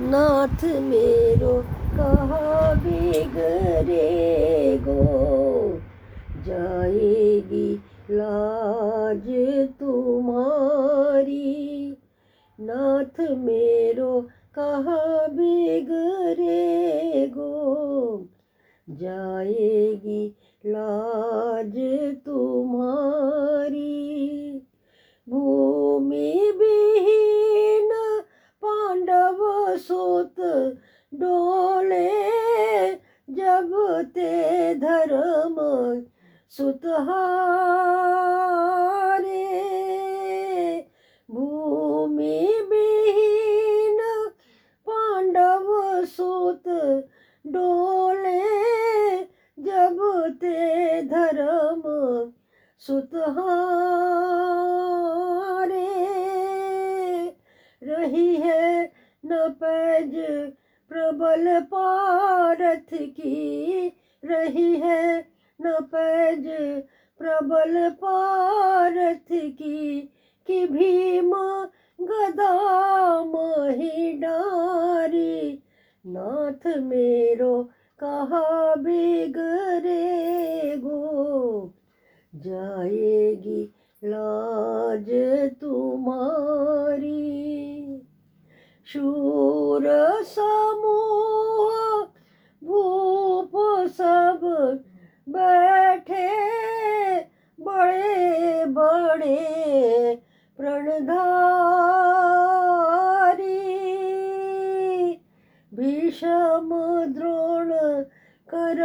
नाथ मेरो कहाँ गो? जाएगी लाज तुम्हारी। नाथ मेरो कहाँ गो? जाएगी लाज तुम्हारी। जब ते धर्म सुतहारे। भूमि विहीन पांडव सुत डोले, जब ते धर्म सुतहारे। रही है न पैज प्रबल पारथ की रही है, न पैज प्रबल पारथ की, कि भीम गदा मही डारी। नाथ मेरो कहा बिगड़े गो, जाएगी लाज तुम्हारी। शूर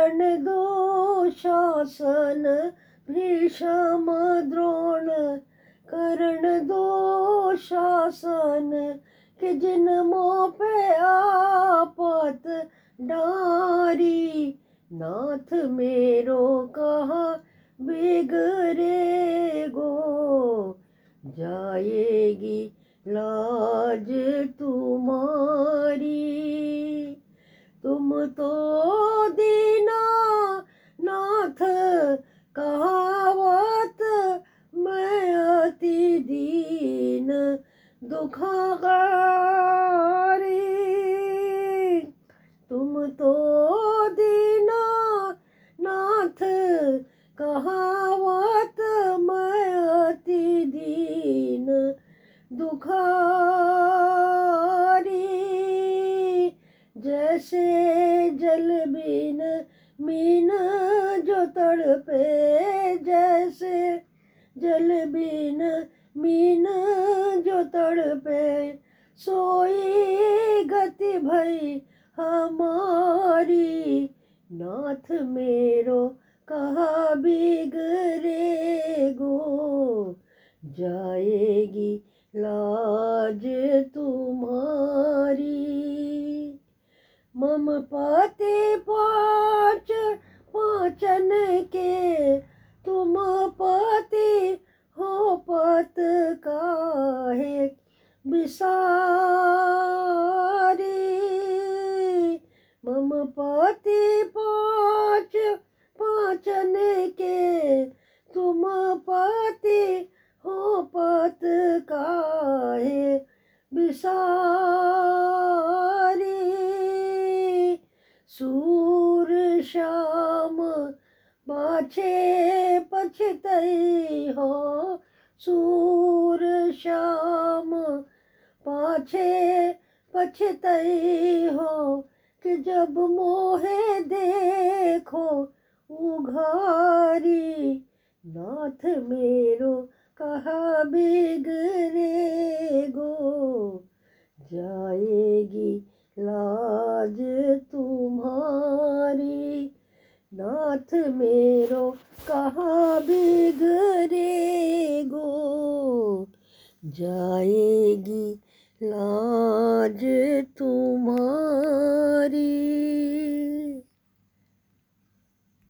करण दो शासन भीषम द्रोण। करण दो शासन कि जिन मोह पे आपत डारी। नाथ मेरो कहा बिगरे गो? जाएगी लाज तुम्हारी। तुम तो नाथ कहावत मैं अति दीन दुखागारी। तुम तो दीना नाथ कहावत मैं अति दीन दुखारी। जैसे जल बिन मीन तड़पे जैसे जल बीन, मीन जो तड़पे। सोई गति भई हमारी, नाथ मेरो कहा बिगड़े गो। जाएगी लाज तुम्हारी। मम पति पाँच बिसारी मम पति पाँच, पाचन के। तुम पति हो पत काहे बिसारी सूर श्याम बाछे पछतई हो। सूर श्याम पाछे पछतई हो कि जब मोहे देखो, उघारी नाथ मेरो कहा बिगड़े गो? जाएगी लाज तुम्हारी, नाथ मेरो कहाँ बिगड़े गो? जाएगी लाज तुम्हारी